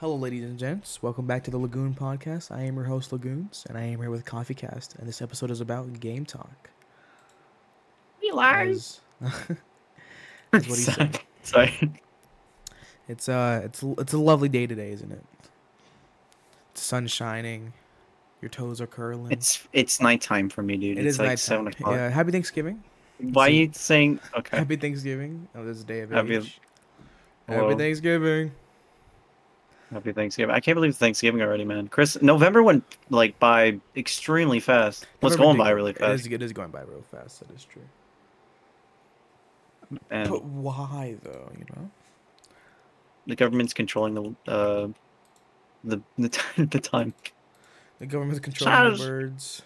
Hello, ladies and gents. Welcome back to the Lagoon Podcast. I am your host, Lagoons, and I am here with Coffee Cast, and this episode is about game talk. We live. As- That's what he Sorry. said. Sorry. It's uh, it's it's a lovely day today, isn't it? The sun's shining, your toes are curling. It's it's nighttime for me, dude. it it's is like nighttime. seven o'clock. Yeah, happy Thanksgiving. Why are you saying okay? Happy Thanksgiving. Oh, this is day of Happy- age. Hello. Happy Thanksgiving. Happy Thanksgiving. I can't believe it's Thanksgiving already, man. Chris November went like by extremely fast. What's going by really fast. is, it is going by real fast. That is true. And But why though? You know. the government's controlling the uh the the time the time. The government's controlling the birds.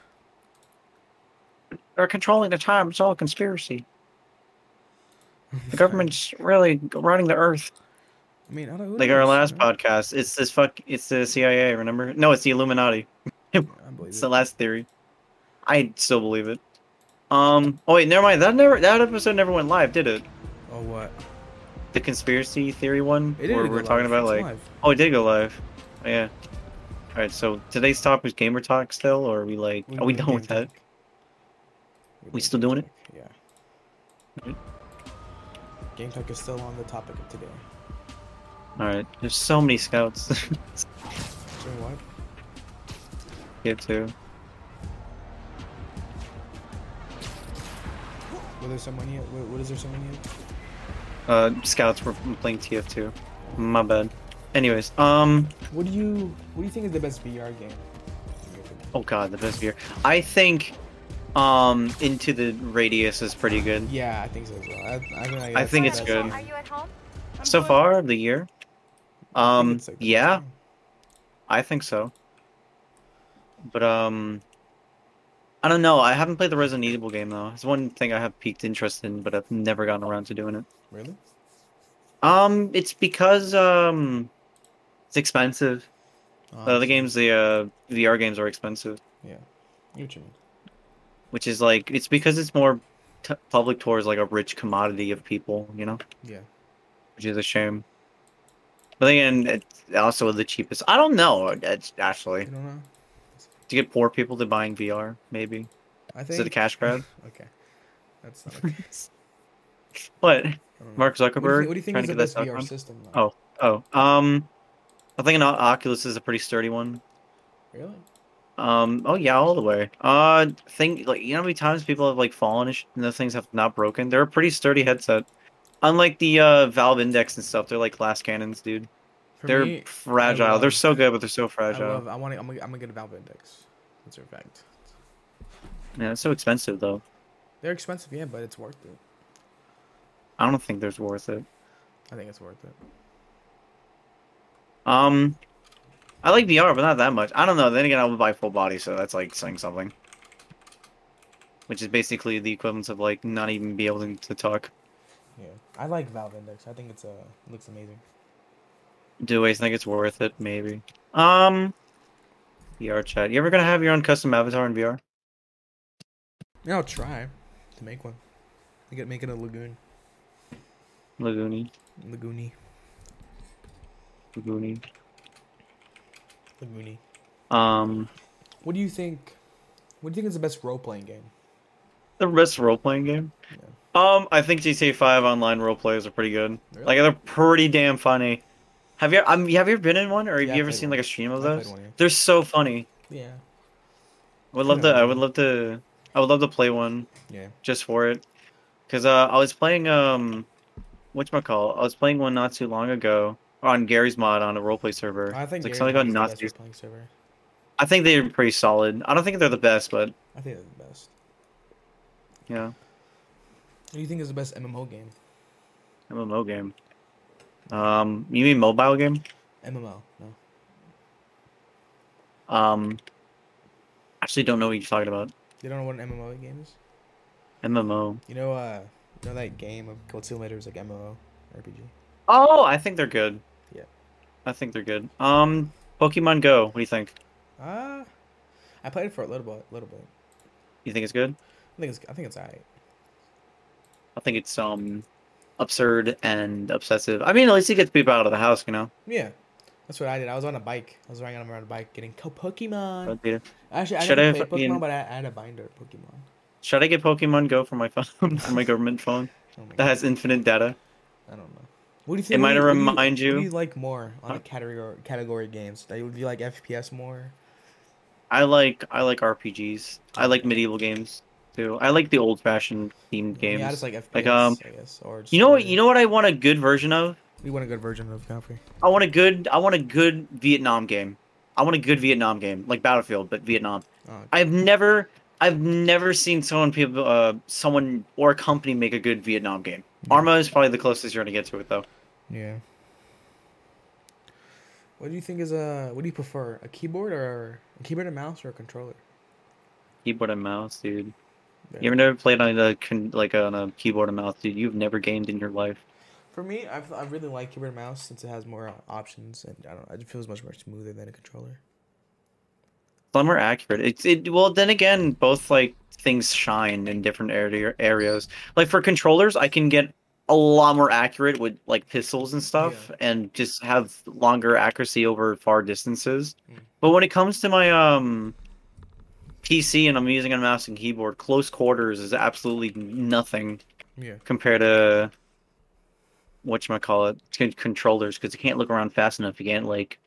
They're controlling the time. It's all a conspiracy. The government's really running the earth. I mean, I don't. Like our last podcast, it's this fuck. It's the CIA. Remember? No, it's the Illuminati. It's it. the last theory. I still believe it. Um. Oh wait, never mind. That never. That episode never went live, did it? Oh what? The conspiracy theory one, It did where go we're live. talking about It's like. live. Oh, it did go live. Oh, yeah. All right. So today's topic is gamer talk still, or are we like? We're we done with that? We still doing it? Yeah. Alright. Game talk is still on the topic of today. All right. There's so many scouts. So what? Here too. Were there someone yet? What, what is there someone yet? Uh, scouts were playing TF2. My bad. Anyways, um. What do you What do you think is the best VR game? in your opinion? Oh god, the best VR. I think um Into the Radius is pretty good. Yeah, I think so as well. I, I, think, like, I think it's good. Are you at home? So far of the year. I Um it's, like, the best yeah. I think so. But um I don't know. I haven't played the Resident Evil game though. It's one thing I have peaked interest in, but I've never gotten around to doing it. Really? Um it's because um it's expensive. Oh, The other games, the uh VR games are expensive, Yeah. I you mean. which is like it's because it's more t- public towards like a rich commodity of people, you know? Yeah. which is a shame. But again, it's also the cheapest. I don't know. It's I actually don't know. to get poor people to buying VR. Maybe I is think. it a cash grab? okay. That's not. Okay. what? Mark What do you Zuckerberg think, what do you think trying is to the get best VR system? Though? Oh, oh. Um, I think an O- Oculus is a pretty sturdy one. Really? Um, oh yeah, all the way. Uh, think like you know how many times people have like fallen and, sh- and those things have not broken. They're a pretty sturdy headset. Unlike the uh Valve Index and stuff, they're like glass cannons, dude. For they're me, fragile. they're so good, but they're so I fragile. love. I want to. I'm gonna, I'm gonna get a Valve Index. That's a fact. Yeah, it's so expensive though. They're expensive, yeah, but it's worth it. I don't think there's worth it. I think it's worth it. Um, I like VR, but not that much. I don't know. Then again, I would buy full body, so that's like saying something. Which is basically the equivalent of like not even be able to, to talk. Yeah, I like Valve Index. I think it's uh looks amazing. Do I think it's worth it? Maybe. Um, VR chat. You ever gonna have your own custom avatar in VR? Yeah, I'll try to make one. I get making a lagoon, Lagoony, lagoony, Lagoony. lagoony. Um, What do you think? What do you think is the best role playing game? The best role playing game. Yeah. Um, I think GTA Five online role plays are pretty good. Really? Like they're pretty damn funny. Have you? Um, have you ever been in one, or have Yeah, you ever seen one. like a stream of those? one, yeah. They're so funny. Yeah, I would love to. I would love to. I would love to play one yeah. just for it, because uh, I was playing um, what's my call? I was playing one not too long ago on Garry's mod on a roleplay server. I think it's like Gary something called Vee is the Nazis. role-playing server. I think they're pretty solid. I don't think they're the best, but I think they're the best. Yeah, What do you think is the best MMO game? MMO game. Um, you mean mobile game? MMO, no. Um, actually don't know what you're talking about. You don't know what an MMO game is? MMO. You know, uh, you know that game of Goat Simulator is like MMO RPG. Oh, I think they're good. Yeah. I think they're good. Um, Pokemon Go. What do you think? Ah, I played it for a little bit, little bit. You think it's good? I think it's, I think it's alright. I think it's um absurd and obsessive. I mean, at least he gets people out of the house, you know. Yeah, That's what I did. I was on a bike. I was riding on a bike getting co- Pokemon. Actually, I Should never I played Pokemon, but I, I had a binder Pokemon. Should I get Pokemon Go for my phone, for my government phone Oh my that has infinite data? I don't know. What do you think? It might you- remind What do you- you like more on Huh? the category category games? Do you be like FPS more? I like I like RPGs. I like medieval games too. I like the old fashioned themed games. Yeah, I just like FPS. Like, um, I guess. Or just you know what? You know what I want a good version of? We want a good version of Godfrey. I want a good I want a good Vietnam game. I want a good Vietnam game, like Battlefield, but Vietnam. Oh, I've never I've never seen someone people uh someone or a company make a good Vietnam game. Yeah. Arma is probably the closest you're gonna get to it though. yeah. What do you think is a? What do you prefer? A keyboard or a keyboard and mouse or a controller? Keyboard and mouse, dude. Yeah. You ever never played on a like on a keyboard and mouse, dude? You've never gamed in your life. For me, I I really like keyboard and mouse since it has more uh, options and I don't. know, It feels much more smoother than a controller. A lot more accurate. It's it. Well, then again, both like things shine in different area areas. Like for controllers, I can get a lot more accurate with like pistols and stuff, and just have longer accuracy over far distances. Mm. But when it comes to my um PC and I'm using a mouse and keyboard, close quarters is absolutely nothing Yeah. compared to what you might call it controllers because you can't look around fast enough. You can't like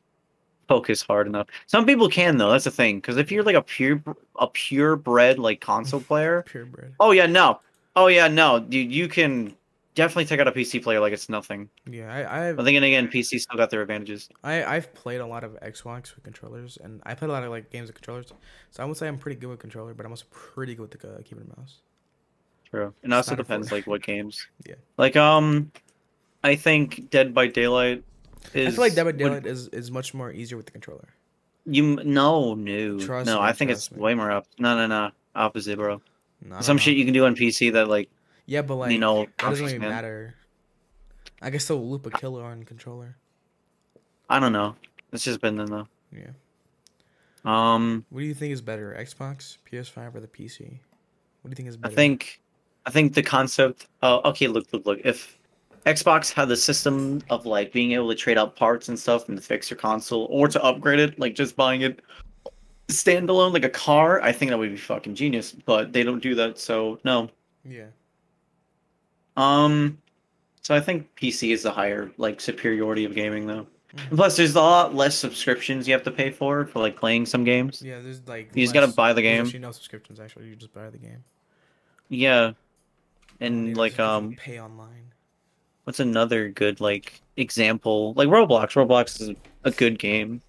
focus hard enough. Some people can though. That's the thing. Because if you're like a pure a purebred like console player, Purebred. oh yeah, no, oh yeah, no, dude, you can definitely take out a PC player like it's nothing. Yeah, I I But then again, PC still got their advantages. I I've played a lot of Xbox with controllers, and I played a lot of like games with controllers. So I would say I'm pretty good with controller, but I'm also pretty good with the uh, keyboard and mouse. True. It also depends like what games. Yeah. Like um, I think Dead by Daylight. Is, I feel like Dead by would- Daylight is, is much more easier with the controller. You no no Trust no. me, I think it's me. way more up. No no no. Opposite, bro. No, Some shit you can do on PC that like Yeah, but like you know that doesn't even man. matter. I can still loop a killer on controller. I don't know. It's just been then though. Yeah. Um, What do you think is better, Xbox, PS5, or the PC? What do you think is better? I think, I think the concept. Oh, okay. Look, look, look. If Xbox had the system of like being able to trade out parts and stuff and to fix your console or to upgrade it, like just buying it standalone like a car, I think that would be fucking genius. But they don't do that, so no. Yeah. Um, so I think PC is the higher like superiority of gaming though. Mhm. Plus, there's a lot less subscriptions you have to pay for for like playing some games. Yeah, there's like You just gotta buy the game. Actually, no subscriptions. Actually, you just buy the game. Yeah, and like um, pay online. what's another good like example? Like Roblox. Roblox is a good game.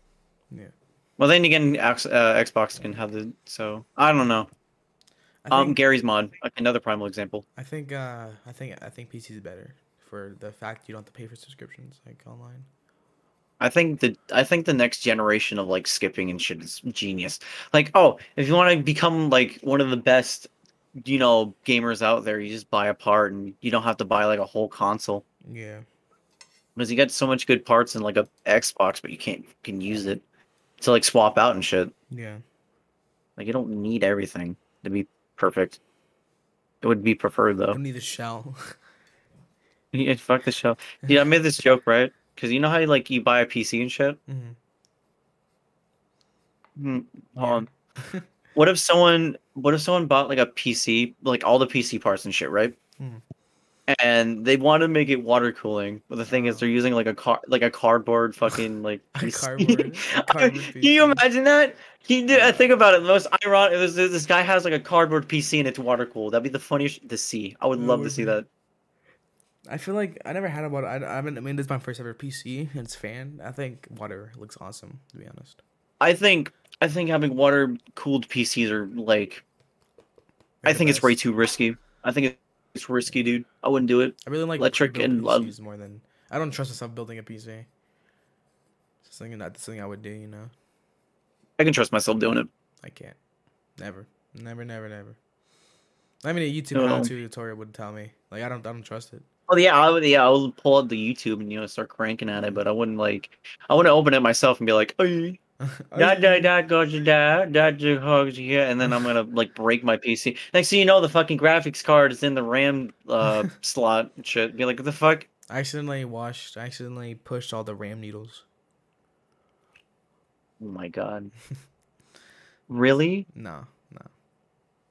Yeah. Well, then again, uh, Xbox can have the so I don't know. I Um, Garry's mod, another primal example. I think uh I think I think PC is better for the fact you don't have to pay for subscriptions like online. I think the I think the next generation of like skipping and shit is genius. Like, oh, if you want to become like one of the best, you know, gamers out there, you just buy a part and you don't have to buy like a whole console Yeah. because you get so much good parts in like a Xbox, but you can't can use it to like swap out and shit. Yeah. Like, you don't need everything to be perfect. It would be preferred though. don't need a shell. Yeah, fuck the show. Yeah, I made this joke right because you know how you, like you buy a PC and shit. hmm Hmm, Yeah. hold on. What if someone what if someone bought like a PC, like all the PC parts and shit, right? Mhm. And they want to make it water cooling, but the thing is they're using like a car like a cardboard fucking like cardboard- cardboard Can you imagine that? Do, I think about it. The most ironic is this, guy has like a cardboard PC and it's water cooled. That'd be the funniest to see. I would love to see that. I feel like I never had a water. I, I haven't. I mean, this is my first ever PC. and It's fan. I think water looks awesome. To be honest. I think I think having water cooled PCs are like I They're think it's way too risky. I think it's risky, dude. I wouldn't do it. I really like electric and love- PCs more than I don't trust myself building a PC. It's something not something I would do. You know, I can trust myself doing it. I can't. Never, never, never, never. I mean, a YouTube No. how-to tutorial would tell me. Like, I don't, I don't trust it. Oh yeah, I would. Yeah, I would pull out the YouTube and you know start cranking at it, mm. but I wouldn't like. I wouldn't open it myself and be like, "Hey, da da da goes da da da hugs here," and then I'm gonna like break my PC. Next thing you know, the fucking graphics card is in the RAM uh slot and shit. Be like, "What the fuck?" I accidentally washed. I accidentally pushed all the RAM needles. Oh my god. really? No, no,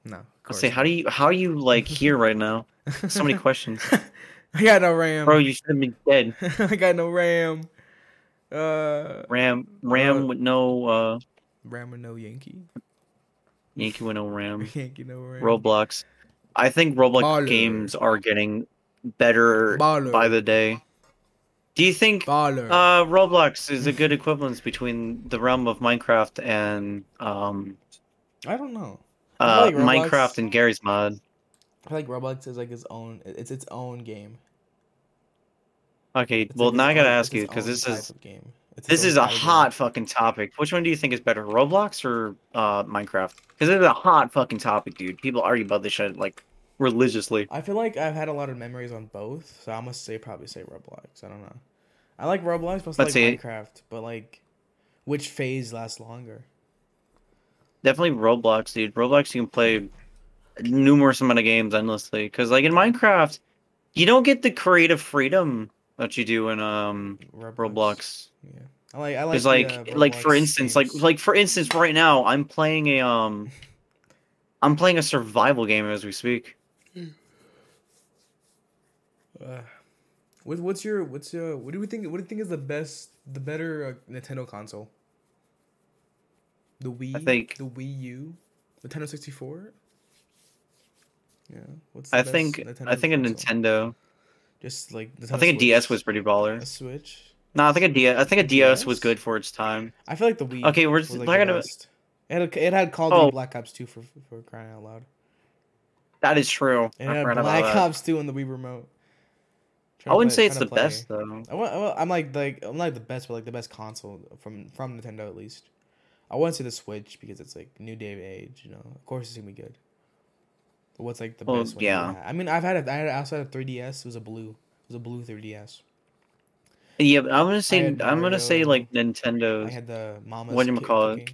no. course say, how do you how are you like here right now? So many questions, I got no RAM. bro. You should have been dead. I got no RAM. Uh, Ram, Ram Uh, with no uh, RAM with no Yankee. Yankee with no Ram. Yankee no RAM. Roblox. I think Roblox Baller. games are getting better Baller. by the day. Do you think Baller. uh, Roblox is a good equivalence between the realm of Minecraft and um, I don't know. I uh, like Roblox- Minecraft and Garry's mod? I feel like Roblox is like its own. It's its own game. Okay, It's well now I gotta ask you because this is game. It's this is a hot fucking topic. Which one do you think is better, Roblox or uh, Minecraft? Because it's a hot fucking topic, dude. People argue about this shit like religiously. I feel like I've had a lot of memories on both, so I must say probably say Roblox. I don't know. I like Roblox, but I like see. Minecraft. But like, which phase lasts longer? Definitely Roblox, dude. Roblox, you can play numerous amount of games endlessly. Because like in Minecraft, you don't get the creative freedom that you do in um Roblox. Yeah, I like. I like. The, like uh, like for instance, like games. like for instance, right now I'm playing a um, I'm playing a survival game as we speak. Uh, what, what's your what's your what do we think? What do you think is the best, the better uh, Nintendo console? The Wii. I think- the Wii U, Nintendo sixty four. Yeah. What's the I think Nintendo I think a? Nintendo. Just like I think a DS was pretty baller. a Switch. No, I think a DS. I think a DS was good for its time. I feel like the Wii. Okay, we're just like, gonna-. It had, it had Call of Oh. Duty Black Ops 2 for for crying out loud. That is true. It had Black. Ops 2 on the Wii remote. I wouldn't play- say it's the play. best though. I want, I want- I'm like like I'm like the best, but like the best console from from Nintendo at least. I wouldn't say the Switch because it's like new day of age. You know, of course it's gonna be good. What's like the Well, best one? yeah. I mean, I've had a, I had outside of 3DS. It was a blue. It was a blue 3DS. Yeah, but I'm gonna say I'm gonna say like I had the Mama's. What do you call it?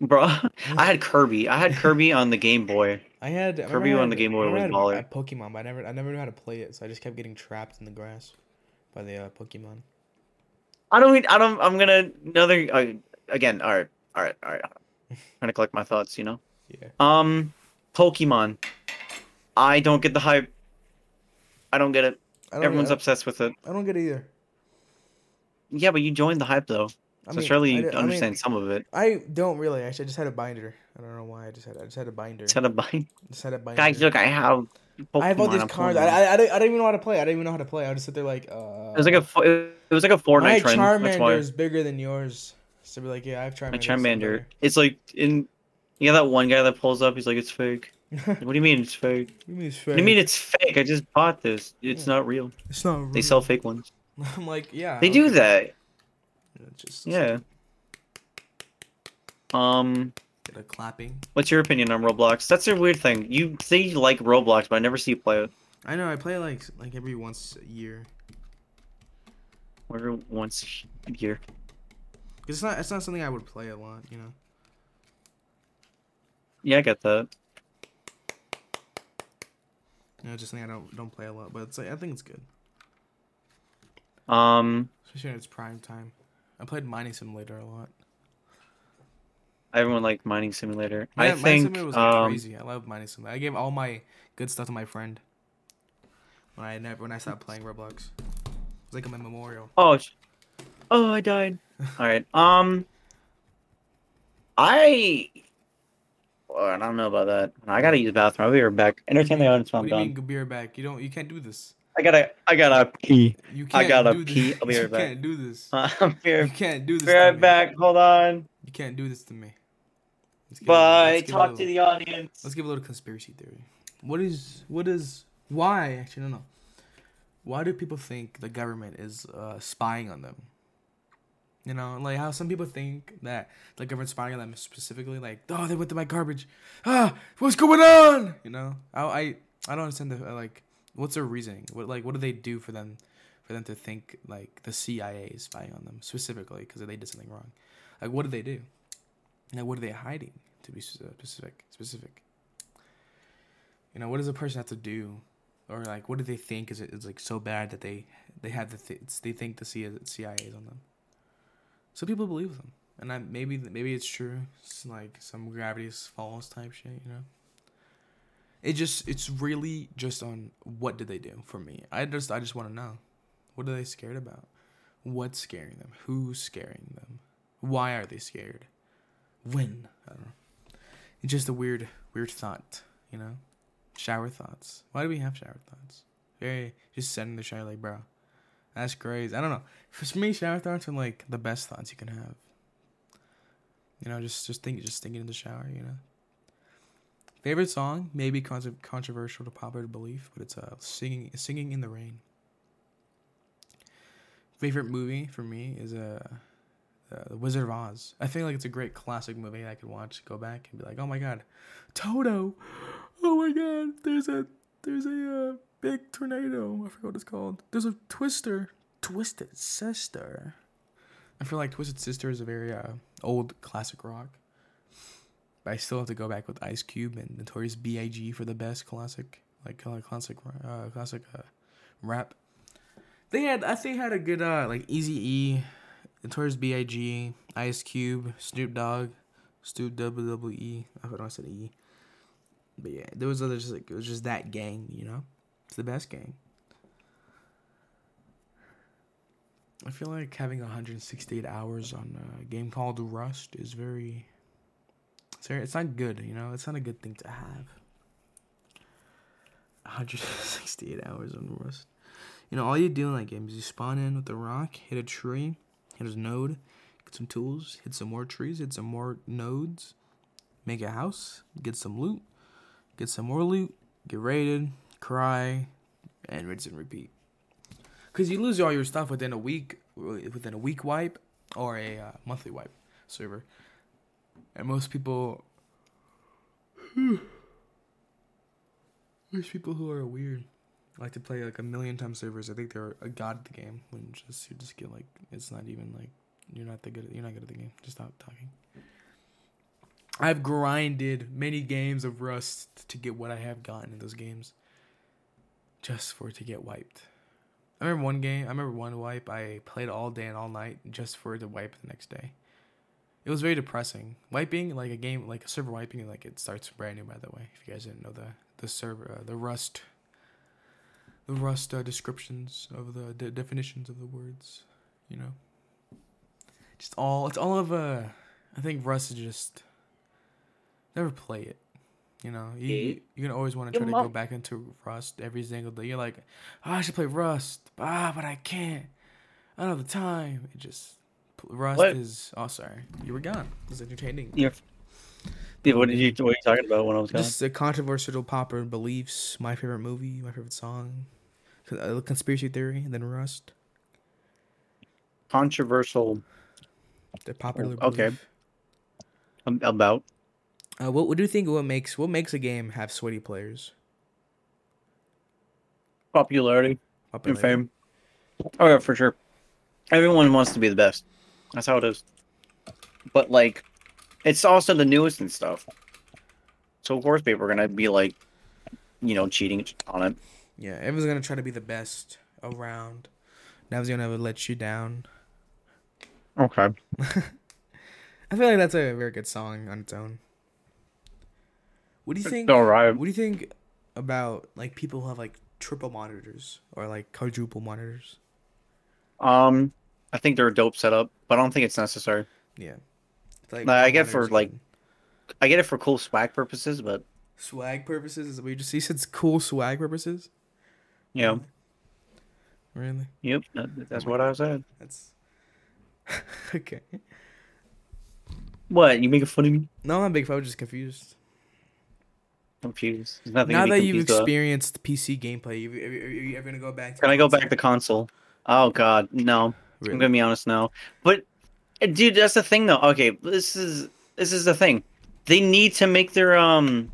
Bro, I had Kirby. I had Kirby on the Game Boy. I had I Kirby I on had- the Game Boy was I had baller. Pokemon, but I never I never knew how to play it, so I just kept getting trapped in the grass by the uh, Pokemon. I don't. I don't. I'm gonna another. Uh, again. All right. All right. All right. trying to collect my thoughts. You know. Yeah. Um, Pokemon. I don't get the hype. I don't get it. Don't, Everyone's I, obsessed with it. I don't get it either. Yeah, but you joined the hype though, I so mean, surely you di- I mean, understand some of it. I don't really. Actually, I just had a binder. I don't know why. I just had I just had a binder. Instead of buying, just had a binder. guys, look, I have. Pokemon, I have all these cards. I. I, I, don't, I don't even know how to play. I don't even know how to play. I just sit there like. Uh, It was like a. It was like a Fortnite my trend. That's Charmander is bigger than yours. So be like, yeah, I have Charmander. My Charmander. It's like in. You got that one guy that pulls up. He's like, "It's fake." what do you mean it's fake? you mean it's What do you fake? mean it's fake? I just bought this. It's Yeah. not real. It's not. Real. They sell fake ones. I'm like, yeah. They do that. Just Yeah. Um, Get a clapping. what's your opinion on Roblox? That's a weird thing. You say you like Roblox, but I never see you play it. I know. I play like like every once a year. Every once a year. 'Cause it's not. It's not something I would play a lot. You know. Yeah, I get that. You know, just something I don't don't play a lot. But it's like I think it's good, Um, especially when it's prime time. I played Mining Simulator a lot. everyone liked Mining Simulator. Yeah, I Mining think. Simulator was like, Um, crazy. I love Mining Simulator. I gave all my good stuff to my friend when I never when I stopped playing Roblox. It's like a memorial. oh, sh- oh, I died. All right. Um, I. Well, I don't know about that. I gotta use the bathroom. I'll be right back. Entertain the audience while I'm do you done. mean, be right back? You don't. You can't do this. I gotta. I gotta pee. You I can't. gotta do this. pee. I'll be right you back. can't do this. I'm here. You can't do this. Be to right me. back. Hold on. You can't do this to me. Let's give a little- Bye. let's give a Talk to the audience. Let's give a little conspiracy theory. What is what is why actually no no. Why do people think the government is uh, spying on them? You know, like how some people think that the government's spying on them specifically, like oh they went to my garbage, ah what's going on? You know, I I, I don't understand the uh, like what's their reasoning? What like what do they do for them, for them to think like the CIA is spying on them specifically because they did something wrong? Like what do they do? Like what are they hiding? To be uh, specific, specific. You know, what does a person have to do, or like, what do they think is is like so bad that they they have the th- they think the CIA is on them. So people believe them. and I maybe maybe it's true. It's like some gravity falls type shit, you know. It just it's really just on what did they do for me. I just I just want to know, what are they scared about? What's scaring them? Who's scaring them? Why are they scared? When I don't know. It's just a weird weird thought, you know. Shower thoughts. Why do we have shower thoughts? Very just sitting in the shower like, bro, that's crazy. I don't know. For me, shower thoughts are like the best thoughts you can have. You know, just just think, just thinking in the shower. You know. Favorite song, maybe con- controversial to popular belief, but it's uh singing singing in the rain. Favorite movie for me is uh, uh, The Wizard of Oz. I think like it's a great classic movie I could watch, go back and be like, oh my god, Toto, oh my god, there's a there's a uh, big tornado. I forgot what it's called. There's a Twister, Twisted Sister. I feel like Twisted Sister is a very uh, old classic rock. But I still have to go back with Ice Cube and Notorious B.I.G. for the best classic, like uh, classic, uh, classic uh, rap. They had, I think, had a good uh, like Easy E, Notorious B.I.G., Ice Cube, Snoop Dogg, Snoop WWE. I don't know I said E. But yeah, there was other just like it was just that gang, you know. It's the best game. I feel like having 168 hours on a game called Rust is very. It's, it's not good, you know? It's not a good thing to have. 168 hours on Rust. You know, all you do in that game is you spawn in with a rock, hit a tree, hit a node, get some tools, hit some more trees, hit some more nodes, make a house, get some loot, get some more loot, get raided, cry, and rinse and repeat. Because you lose all your stuff within a week, within a week wipe or a uh, monthly wipe server, and most people, there's people who are weird, like to play like a million time servers. I think they're a god at the game when just you just get like it's not even like you're not that good. You're not good at the game. Just stop talking. I've grinded many games of Rust to get what I have gotten in those games just for it to get wiped. I remember one game, I remember one wipe, I played all day and all night just for it to wipe the next day. It was very depressing. Wiping, like a game, like a server wiping, like it starts brand new, by the way. If you guys didn't know the, the server, uh, the Rust, the Rust uh, descriptions of the, the definitions of the words, you know? Just all, it's all of a, I think Rust is just, never play it. You know, you Yeah. you're gonna always want to try to go back into Rust every single day. You're like, oh, I should play Rust, ah, but I can't. I don't have the time. It just Rust What? is. Oh, sorry, you were gone. It was entertaining. Yeah. Yeah, what did you? What are you talking about when I was gone? Just the controversial popular beliefs. My favorite movie. My favorite song. uh, Conspiracy theory. And then Rust. Controversial The popular. Okay. um, about. Uh, what What do you think? What makes What makes a game have sweaty players? popularity and fame. Oh yeah, for sure. Everyone wants to be the best. That's how it is. But like, it's also the newest and stuff. So of course people are gonna be like, you know, cheating on it. Yeah, everyone's gonna try to be the best around. Never's gonna ever let you down. Okay. I feel like that's a very good song on its own. What do you think? All right. What do you think about like people who have like triple monitors or like quadruple monitors? Um, I think they're a dope setup, but I don't think it's necessary. Yeah, It's like Nah, I get for, like, I get it for cool swag purposes, but swag purposes. Is what you just you said? Cool swag purposes. know, Really? yep, that, that's what I said. That's okay. What? You making fun of me? No, I'm not big fan. I'm just confused. Confused. There's nothing. now that you've confused about. experienced PC gameplay, you, are, you- are you ever gonna go back? to Can I go back to console? Oh God, no. Really? I'm gonna be honest now. But uh, dude, that's the thing though. Okay, this is this is the thing. They need to make their um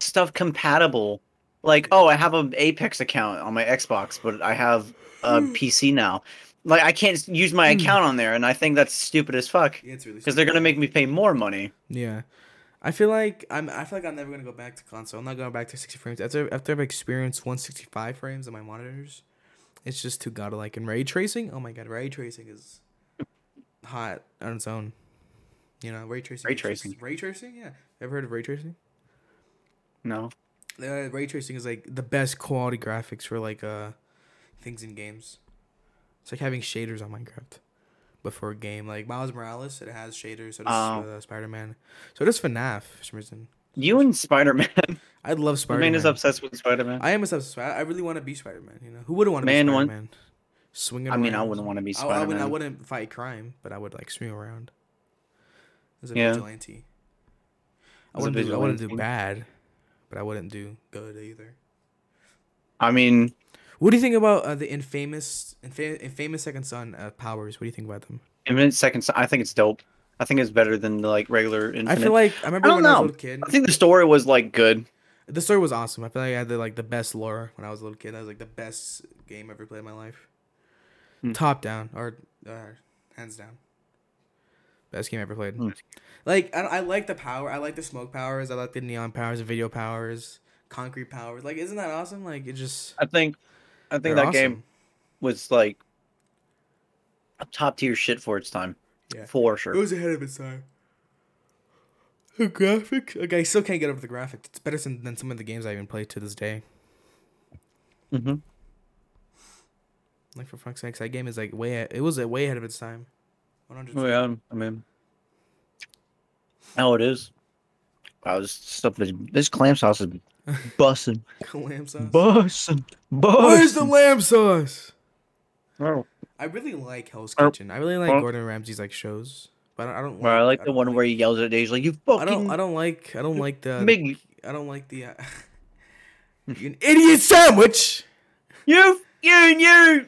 stuff compatible. Like, oh, I have an Apex account on my Xbox, but I have a PC now. Like, I can't use my Hmm. account on there, and I think that's stupid as fuck. Yeah, it's really Because they're gonna make me pay more money. Yeah, I feel like I'm. I feel like I'm never gonna go back to console. I'm not going back to 60 frames after after I've experienced 165 frames on my monitors. It's just too godlike. And ray tracing, oh my god, ray tracing is hot on its own. You know, ray tracing. Ray is just- tracing. Ray tracing, yeah. Ever heard of ray tracing? No. Uh, ray tracing is like the best quality graphics for like uh things in games. It's like having shaders on Minecraft, but for a game like Miles Morales, it has shaders. So does Oh. uh, Spider Man. So does FNAF for some reason. You and Spider Man. I love Spider Man Man. is obsessed with Spider Man. I am obsessed with I really want to be Spider Man. You know, who wouldn't want to be Man, Spider one- Man? Swinging. Around, I mean, I wouldn't want to be I, I wouldn't. I wouldn't fight crime, but I would like swing around as a Yeah. vigilante. I wouldn't do. I wouldn't do bad, but I wouldn't do good either. I mean, What do you think about uh, the infamous, infa- infamous second son uh, powers? What do you think about them? Infinite Seconds. I think it's dope. I think it's better than the like regular Infinite. I feel like I remember I when I was a little kid. I think the story was like good. The story was awesome. I feel like I had the like the best lore when I was a little kid. That was like the best game ever played in my life. Hmm. Top down or uh, hands down. Best game ever played. Hmm. Like I, I like the power. I like the smoke powers. I like the neon powers, the video powers, concrete powers. Like isn't that awesome? Like it just. I think. I think they're that game was like a top tier shit for its time. Yeah. For sure. It was ahead of its time. The graphics. Okay, I still can't get over the graphics. It's better than, than some of the games I even play to this day. hmm Like for fuck's sakes, that game is like way. It was way ahead of its time. One hundred. Oh yeah. I mean, how it is. Wow, this stuff is this clam sauce is bussin', Lamb sauce. bussin', Bussin. Where's the lamb sauce? Oh, I really like Hell's Oh. Kitchen. I really like Oh. Gordon Ramsay's like shows, but I don't. I don't well, I like the don't one like- where he yells at Daisy like, "You fucking. I don't. I don't like. I don't like the. Big- I don't like the. Uh, you an idiot sandwich. You, you, you.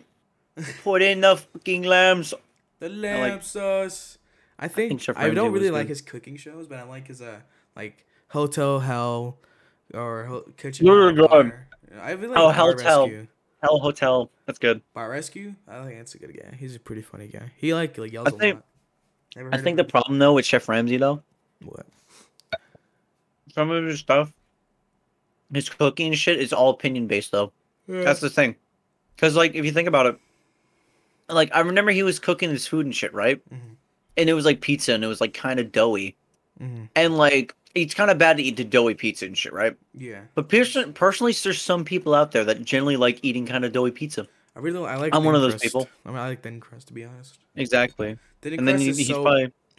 Put in the fucking lambs. The lamb sauce. I think, think I don't was really like his cooking shows, but I like his uh like Hotel Hell or Ho- Kitchen. Oh, on God. I really like Oh, Bar Hotel. Hell Hotel. That's good. Bar Rescue. I think that's a good guy. He's a pretty funny guy. He like, like yells I a think- lot. I think the of problem though with Chef Ramsay though, what? some of his stuff, his cooking and shit is all opinion based though. That's the thing. Because like if you think about it, like I remember he was cooking his food and shit, right? Mhm. And it was like pizza and it was like kind of doughy. hmm And like it's kind of bad to eat the doughy pizza and shit, right? Yeah, But person- personally, there's some people out there that generally like eating kind of doughy pizza. I really I like. I'm one of those crust. people. I, mean, I like thin crust to be honest. Exactly. Thin And then crust he, is he's so. probably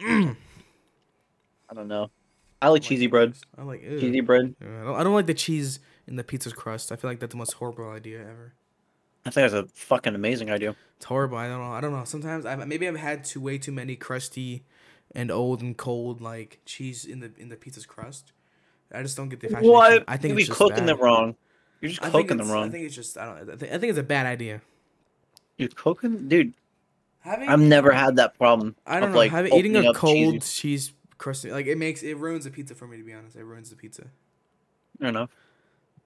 I don't know. I like cheesy bread. I like ew. Cheesy bread. Yeah, I, don't, I don't like the cheese in the pizza's crust. I feel like that's the most horrible idea ever. I think that's a fucking amazing idea. It's horrible. I don't know. I don't know. Sometimes I maybe I've had too way too many crusty and old and cold like cheese in the in the pizza's crust. I just don't get the fascination. What? I think you it's be cooking bad. them wrong. You're just cooking them wrong. I think it's just I don't. I think, I think it's a bad idea. You're cooking, dude. Having I've never had that problem. I don't of, know. like, having eating a cold cheesy- cheese crusty like it makes it ruins the pizza for me to be honest. It ruins the pizza. I don't know.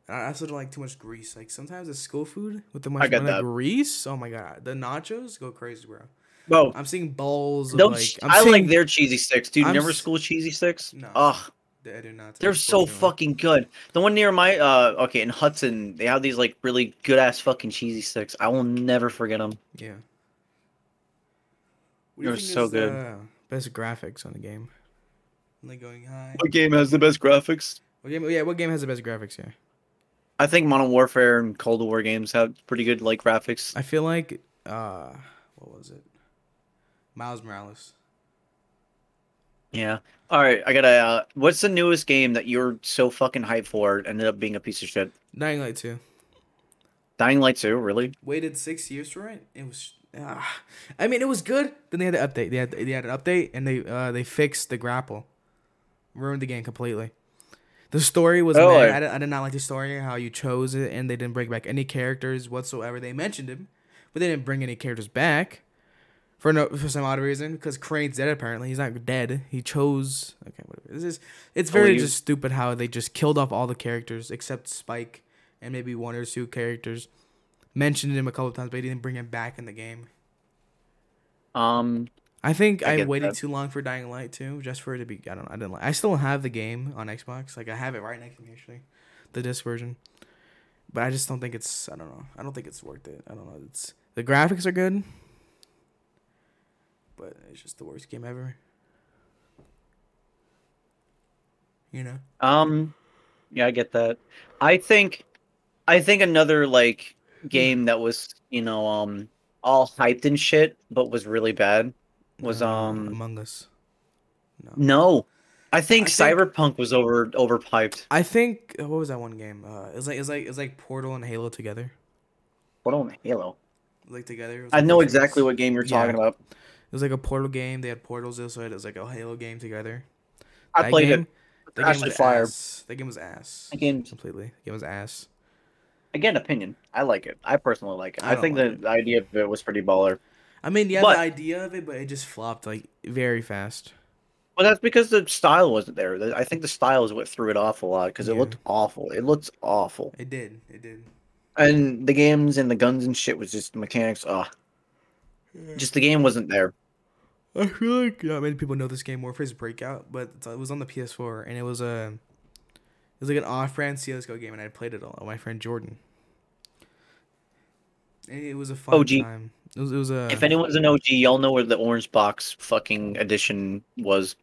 I also don't like too much grease. Like sometimes the school food with the much get like, that. grease. Oh my god, the nachos go crazy, bro. Bro, I'm seeing balls. of those, like. I'm I seeing, like their cheesy sticks, dude. I'm never s- school cheesy sticks. No. Ugh, I do not. they're so unfortunately. fucking good. The one near my uh, okay, in Hudson, they have these like really good ass fucking cheesy sticks. I will never forget them. Yeah. What They're so is good. the best graphics on the game? Like going high. What game has the best graphics? What game? Yeah, what game has the best graphics? Yeah. I think Modern Warfare and Cold War games have pretty good like graphics. I feel like uh, what was it? Miles Morales. Yeah. All right, I gotta. Uh, what's the newest game that you're so fucking hyped for? Ended up being a piece of shit. Dying Light 2. Dying Light 2, really? Waited six years for it. It was. ah. I mean, it was good. Then they had the update. They had they had an update and they uh they fixed the grapple, ruined the game completely. The story was Oh. I- I, did, I did not like the story how you chose it and they didn't bring back any characters whatsoever. They mentioned him, but they didn't bring any characters back for no for some odd reason because Crane's dead apparently. He's not dead. He chose okay whatever. This is it's Oh, very you- just stupid how they just killed off all the characters except Spike and maybe one or two characters. Mentioned him a couple times, but he didn't bring him back in the game. Um, I think I I, waited that. too long for Dying Light too, just for it to be. I don't know. I didn't like. I still have the game on Xbox. Like I have it right next to me actually, the disc version. But I just don't think it's. I don't know. I don't think it's worth it. I don't know. It's the graphics are good, but it's just the worst game ever. You know. Um, yeah, I get that. I think, I think another like game that was you know um all hyped and shit, but was really bad was um Among Us. No. no. I think I think- Cyberpunk was over overhyped. I think what was that one game? Uh, it was like it was like it was like Portal and Halo together. Portal and Halo? Like together. Was I know exactly what game you're Yeah. talking about. It was like a Portal game. They had portals this, so it was like a Halo game together. I That played game, it. That game Actually was fire. ass. That game was ass. That game's completely. That game was ass. Again, opinion. I like it. I personally like it. I I, think like the, the idea of it was pretty baller. I mean, yeah, But- the idea of it, but it just flopped like very fast. Well, that's because the style wasn't there. I think the style is what threw it off a lot because it looked awful. It looked awful, It did. It did. and the games and the guns and shit was just mechanics. Ugh, just the game wasn't there. I feel like not many people know this game Warface Breakout, but it was on the PS4 and it was a it was like an off-brand CS:GO game, and I played it all with my friend Jordan. And it was a fun OG. time. It was it was a If anyone's an OG, y'all know where the orange box fucking edition was.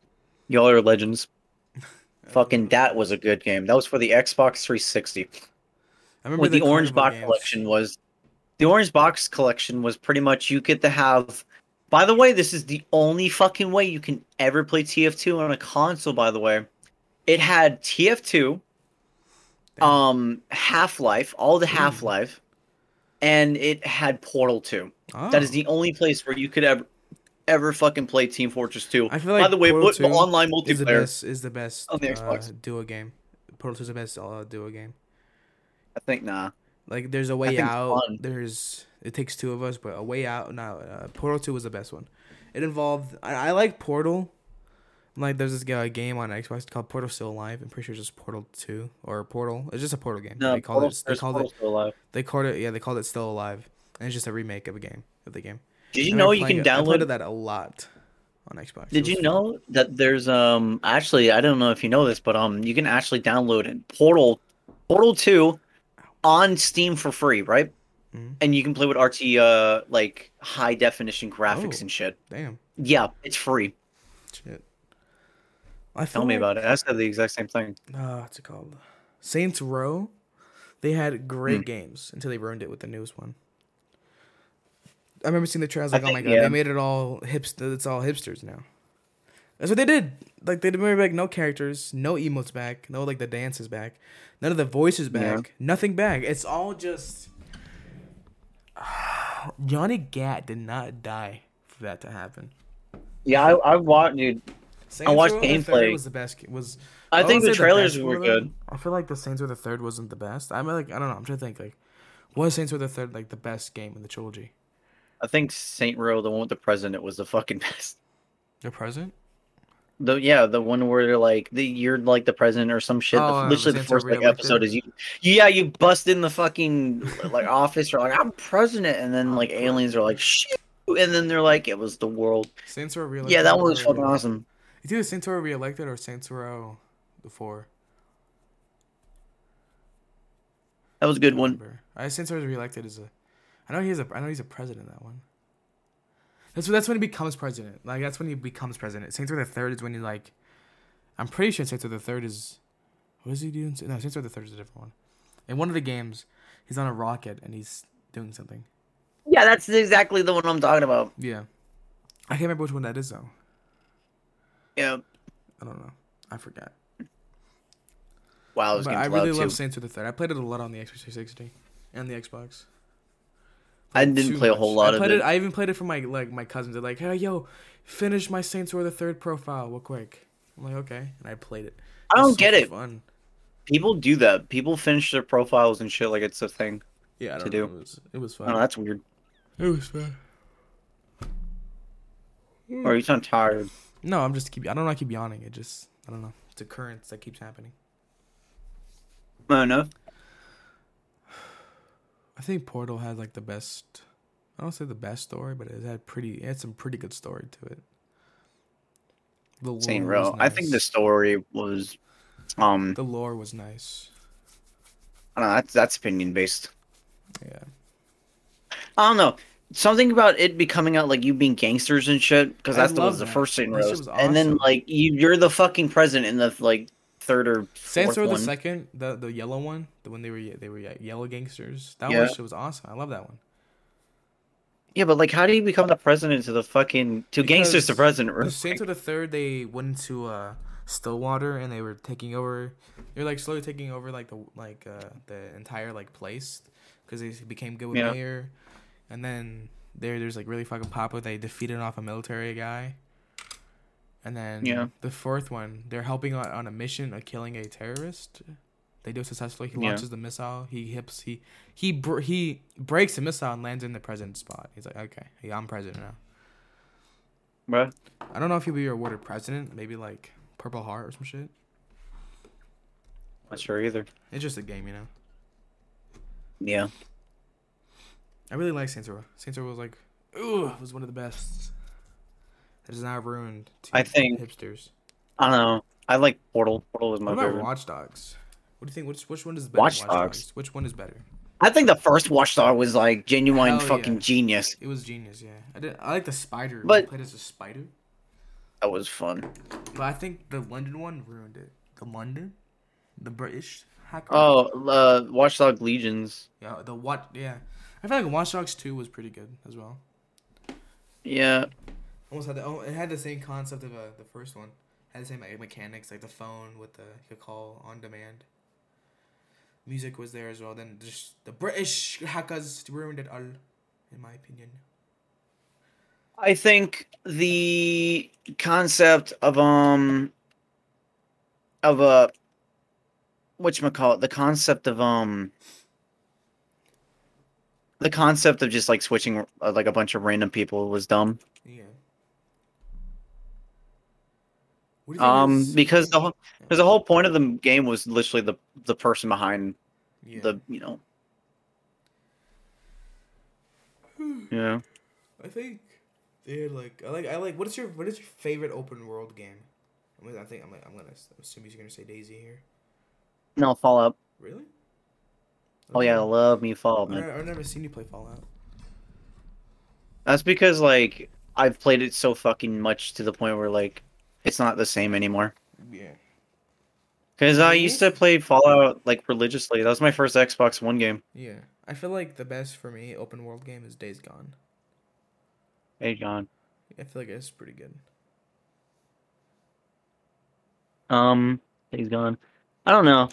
Y'all are legends. Fucking that was a good game. That was for the Xbox 360. I remember What the, orange box games. collection was. The orange box collection was pretty much you get to have. By the way, this is the only fucking way you can ever play TF2 on a console. By the way, it had TF2, Damn. um, Half Life, all the Half Life, and it had Portal 2. That is Oh. the only place where you could ever ever fucking play Team Fortress 2. I feel like By the way, Portal what 2 online is the multiplayer? best is the best on the uh, Xbox. duo game. Portal 2 is the best uh, duo game. I think nah. Like there's a way out. fun. There's it takes two of us, but a way out. No, uh, Portal Two was the best one. It involved. I, I like Portal. Like there's this guy, game on Xbox called Portal Still Alive. I'm pretty sure it's just Portal Two or Portal. It's just a Portal game. No, they called Portal, it. They called Portal it. still alive. They called it. Yeah, they called it Still Alive, and it's just a remake of a game of the game. Did you And know you can it- download that a lot on Xbox. Did you fun. know that there's um actually I don't know if you know this, but um you can actually download it Portal Portal 2 on Steam for free, right? Mhm. And you can play with RT uh like high definition graphics Oh. and shit. Damn. Yeah, it's free. Shit. I Tell me like- about it. I said the exact same thing. uh, what's it called? Saints Row. They had great Hmm. games until they ruined it with the newest one. I remember seeing the trailers I like, oh my god, yeah. they made it all hipster. It's all hipsters now. That's what they did. Like they made like no characters, no emotes back, no like the dances back, none of the voices Yeah. back, nothing back. It's all just. Johnny Gat did not die for that to happen. Yeah, I I watched dude. Saints watched the Third gameplay. Was the best? Was I think the trailers best were one of them. good. I feel like the Saints Row the Third wasn't the best. I'm like I don't know. I'm trying to think like, was Saints Row the Third like the best game in the trilogy? I think Saint Row, the one with the president, was the fucking best. The present. The yeah, the one where they're like the you're like the president or some shit. Oh, The- literally, the first like episode is you. Yeah, you bust in the fucking like office. You're like I'm president, and then like aliens are like shit, and then they're like it was the world. Saints Row reelected. Yeah, that one was or- fucking awesome. It's either Saints Row reelected or Saints Row the Four. That was a good I one. I Saints Row reelected is a. I know he's a. I know he's a president. in That one. That's when, that's when he becomes president. Like that's when he becomes president. Saints Row the Third is when he like. I'm pretty sure Saints Row the Third is. What is he doing? No, Saints Row the Third is a different one. In one of the games, he's on a rocket and he's doing something. Yeah, that's exactly the one I'm talking about. Yeah. I can't remember which one that is though. Yeah. I don't know. I forgot. Wow, game's I really loud love too. Saints Row the Third. I played it a lot on the Xbox 360 and the Xbox. I didn't play a whole lot I of played it. I even played it for my like my cousins. They're like, "Hey, yo, finish my Saints Row the Third profile real quick." I'm like, "Okay," and I played it. I It don't get it. Fun. People do that. People finish their profiles and shit like it's a thing. Yeah, To don't do. know. It was, it was fun. don't that's weird. It was fun. Or you sound tired. No, I'm just keep. I don't know. I keep yawning. It just. I don't know. It's a current that keeps happening. I don't know. I think Portal had like the best. I don't say the best story, but it had pretty. It had some pretty good story to it. The Saint lore was Row. I think the story was um The lore was nice. I don't know, that's that's opinion based. Yeah. I don't know. Something about it becoming out like you being gangsters and shit, because that's the, was the first Saint shit Rose. was And then like you you're the fucking president in the like third or Saints fourth Row the one. second, the the yellow one, the one they were they were yellow gangsters. That Yeah. one shit was awesome. I love that one. Yeah, but like, how do you become the president to the fucking to gangsters to Because president? The real Saints quick? Row the third, they went into uh, Stillwater and they were taking over. They're like slowly taking over like the like uh, the entire like place because they became good with Yeah. mayor, and then there there's like really fucking popular. They defeated off a military guy. And then Yeah. the fourth one, they're helping on, on a mission of killing a terrorist. They do it successfully. He Yeah. launches the missile. He hips. He he br- he breaks the missile and lands in the president's spot. He's like, okay, yeah, I'm president now. Bruh. I don't know if he'll be awarded president. Maybe like Purple Heart or some shit. Not sure either. It's just a game, you know. Yeah. I really like Saints Row. Saints Row was like, ooh, was one of the best. That is now ruined. To I think- hipsters. I don't know. I like Portal. Portal was my What about favorite. Watch Dogs? What do you think? Which which one is better? Watch than Dogs? Which one is better? I think the first Watchdog was like genuine Hell fucking yeah. genius. It was genius, yeah. I did. I like the spider. But- I played as a spider, That was fun. but I think the London one ruined it. The London, the British hacker. Oh, uh, Watchdog Legions. yeah. The what? Yeah. I feel like Watch Dogs two was pretty good as well. Yeah. Almost had the oh, it had the same concept of uh, the first one. Had the same like, mechanics like the phone with the you could call on demand. Music was there as well. Then just the British hackers ruined it all, in my opinion. I think the concept of um of a what you call it, the concept of um the concept of just like switching uh, like a bunch of random people was dumb. Yeah. What do you think Um, because the whole, because the whole point of the game was literally the the person behind yeah. the you know yeah I think they had like I like I like what is your what is your favorite open world game? I, mean, I think I'm like, I'm gonna assume you're gonna say Daisy here. no Fallout. Really? Oh yeah, I love me Fallout, I. I've never seen you play Fallout. That's because like I've played it so fucking much to the point where like it's not the same anymore. Yeah. Because I used to play Fallout like religiously. That was my first Xbox One game. Yeah. I feel like the best for me open world game is Days Gone. Days Gone. I feel like it's pretty good. Um, he's gone. I don't know.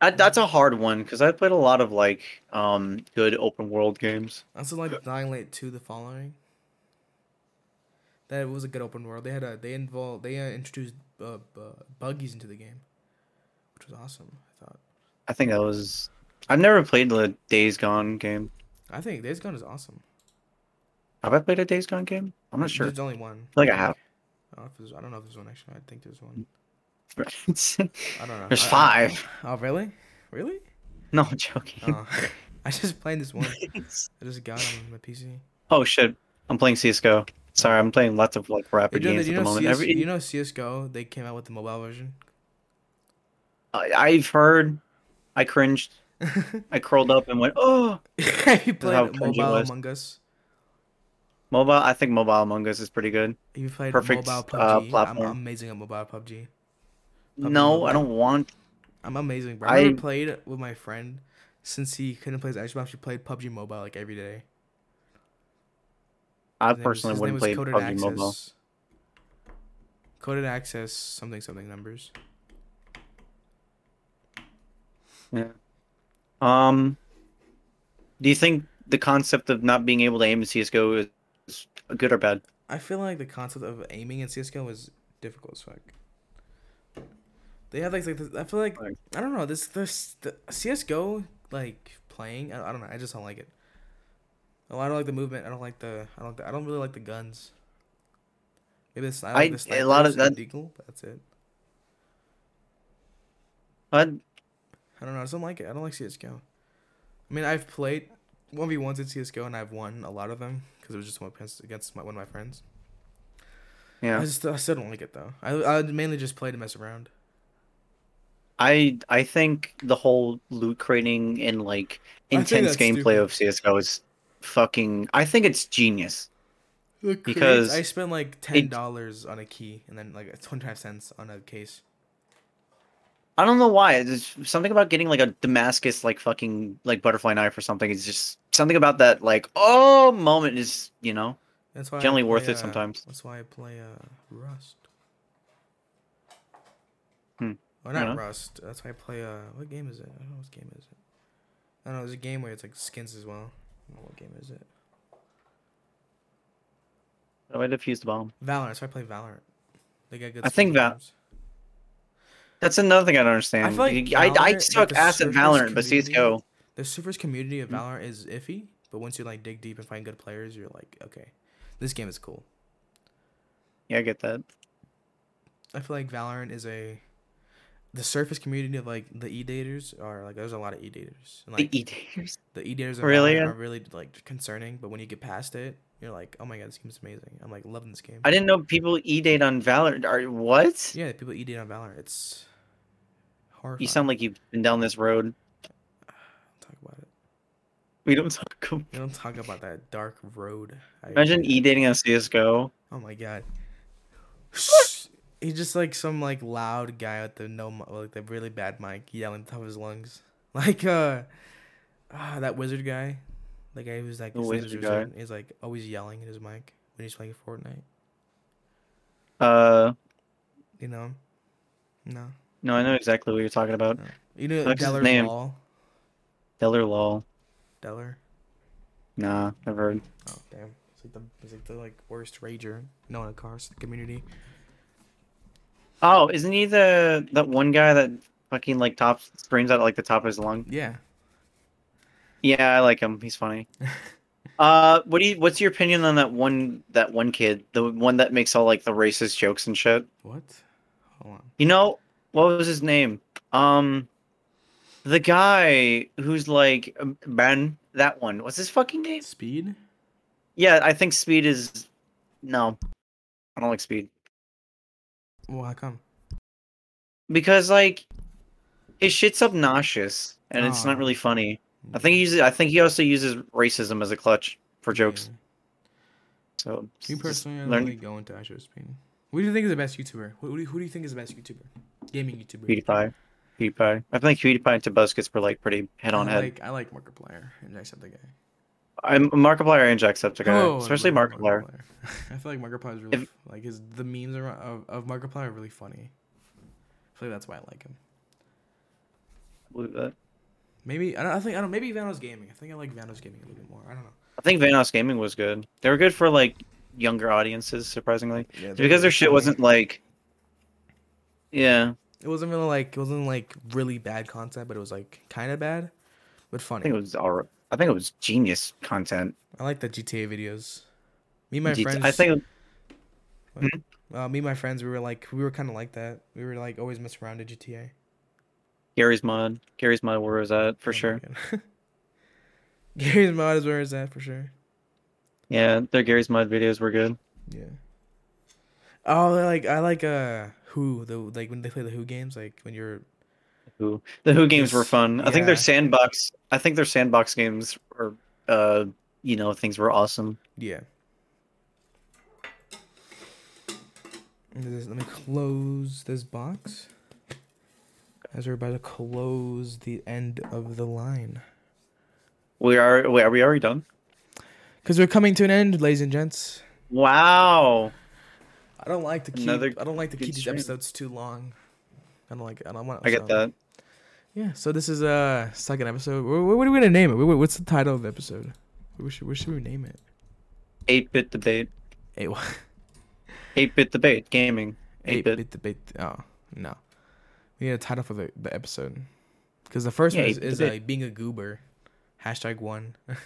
I, that's a hard one because I played a lot of like um good open world games. I also like Dying Light 2 the following. That was a good open world. They had a they involved they uh, introduced uh, bu- buggies into the game, which was awesome. I thought. I think that was. I've never played the Days Gone game. I think Days Gone is awesome. Have I played a Days Gone game? I'm not sure. There's only one. feel like I have. I don't know if there's, I don't know if there's one actually. I think there's one. I don't know. There's I- five. oh really? Really? No, I'm joking. Oh. I just played this one. I just got on my PC. oh shit! I'm playing CS:GO. Sorry, I'm playing lots of like rapid You know, games you at the moment. CS, Every, you know CS:GO. They came out with the mobile version. I, I've heard. I cringed. I curled up and went, "Oh." Have you played Mobile. Among Us? Mobile. I think Mobile Among Us is pretty good. You played Perfect, mobile uh, PUBG? platform. I'm amazing at mobile PUBG. PUBG no, Mobile. I don't want. I'm amazing, bro. I, I- played with my friend since he couldn't play his Xbox. We played PUBG Mobile like every day. I His personally wouldn't play Coded PUBG Access. Mobile. Coded Access something something numbers. Yeah. Um. Do you think the concept of not being able to aim in CS:GO is good or bad? I feel like the concept of aiming in CS:GO is difficult as fuck. They have like, like this, I feel like Like- I don't know this this the CS:GO like playing. I, I don't know. I just don't like it. Oh, I don't like the movement. I don't like the. I don't. I don't really like the guns. Maybe it's I like I- the a lot of that- Deagle, that's it. I I don't know. I just don't like it. I don't like CS:GO. I mean, I've played one v ones in CS:GO and I've won a lot of them because it was just one against against my, one of my friends. Yeah. I just I still don't like it though. I I mainly just play to mess around. I I think the whole loot crating and like intense gameplay stupid. of CS:GO is fucking. I think it's genius. Because Because I spent like ten dollars on a key and then like twenty five cents on a case. I don't know why. There's something about getting like a Damascus like fucking like butterfly knife or something. It's just something about that like oh moment is you know That's why generally worth play, it uh, sometimes. That's why I play uh, Rust. Hmm. Or I not know. Rust. That's why I play. Uh, what game is it? I don't know what game is it. I don't know. There's a game where it's like skins as well. I what game is it? Oh, I defused the bomb. Valorant. That's why I play Valorant. They got good. I think games. That's another thing I don't understand. I feel like I, I Valorant, suck like, ass at Valorant, but CS:GO. The surface community Hmm. of Valorant is iffy, but once you like dig deep and find good players, you're like, okay, this game is cool. Yeah, I get that. I feel like Valorant is a the surface community of like the e daters are like there's a lot of e daters. And, like the e-daters. the e daters Really? really are really like concerning, but when you get past it, you're like, oh my god, this game's amazing. I'm like loving this game. I didn't know people e-date on Valorant. Are what? yeah, people e date on Valorant. It's horrifying. You sound like you've been down this road. talk about it. We don't talk. About... We don't talk about that dark road. I- Imagine e-dating on CS:GO. Oh my god. He's just like some like loud guy with the no like the really bad mic yelling at top of his lungs. Like uh ah, that wizard guy. The guy who's like The his wizard Is like always yelling in his mic when he's playing Fortnite. Uh, You know? No. no, I know exactly what you're talking about. You know What's his Deller name? Law? Deller Lol. Deller? Nah, never heard. Oh damn. It's like the it's like the like worst rager known across the community. Oh, isn't he the that one guy that fucking like top screams at like the top of his lung? Yeah. Yeah, I like him. He's funny. uh, what do you? What's your opinion on that one? That one kid, the one that makes all like the racist jokes and shit. What? Hold on. You know what was his name? Um, the guy who's like um, Ben. That one. What's his fucking name? Speed? Yeah, I think Speed is. No, I don't like Speed Well, how come? because like his shit's obnoxious and it's not oh. really funny. I think he uses. I think he also uses racism as a clutch for jokes. Yeah. So you personally, I learn really go into Speed. Who do you think is the best YouTuber? Who, do you, who do you think is the best YouTuber? Gaming YouTuber. PewDiePie. PewDiePie. I think PewDiePie and Tobuscus were like pretty head on head. I like I like Markiplier and Jacksepticeye. I'm Markiplier and Jacksepticeye, Oh, especially love Markiplier. I feel like Markiplier is really If- like his the memes around, of of Markiplier are really funny. I feel like that's why I like him. Believe that. Maybe I don't. I think I don't. Maybe VanossGaming. I think I like VanossGaming a little bit more. I don't know. I think VanossGaming was good. They were good for like younger audiences, surprisingly, Yeah, because their shit wasn't like. Yeah, It wasn't really like it wasn't like really bad content, but it was like kind of bad, but funny. I think it was alright. I think it was genius content. I like the GTA videos. Me and my GT friends. I think Uh, me and my friends, we were like, we were kind of like that. We were like always mess around at GTA. Garry's Mod. Garry's Mod where is that for Oh sure. Garry's Mod is where is that for sure. Yeah, their Garry's Mod videos were good. Yeah. Oh, like I like uh who the like when they play the Who games like when you're Who the Who games were fun. I think their yeah. sandbox. I think their sandbox games were, uh, you know, things were awesome. yeah. Let me just- let me close this box. As we're about to close the end of the line. We are. Wait, are we already done? Because we're coming to an end, ladies and gents. Wow. I don't like to keep. Another I don't like to keep these stream. episodes too long. I don't like. I don't want. I get that. Yeah. So this is a second episode. What, what are we gonna name it? What- What's the title of the episode? What should, what should we name it? Eight bit debate. Eight. Eight bit debate. Gaming. Eight bit. debate. Oh no. We need a title for the, the episode. Because the first Yeah, one is, is uh, being a Goomba. Hashtag one.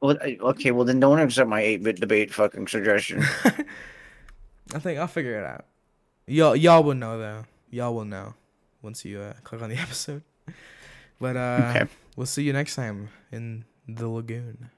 Well, okay. Well, then don't accept my eight bit debate fucking suggestion. I think I'll figure it out. Y'all y'all will know though. Y'all will know once you uh, click on the episode. But uh Okay. we'll see you next time in the lagoon.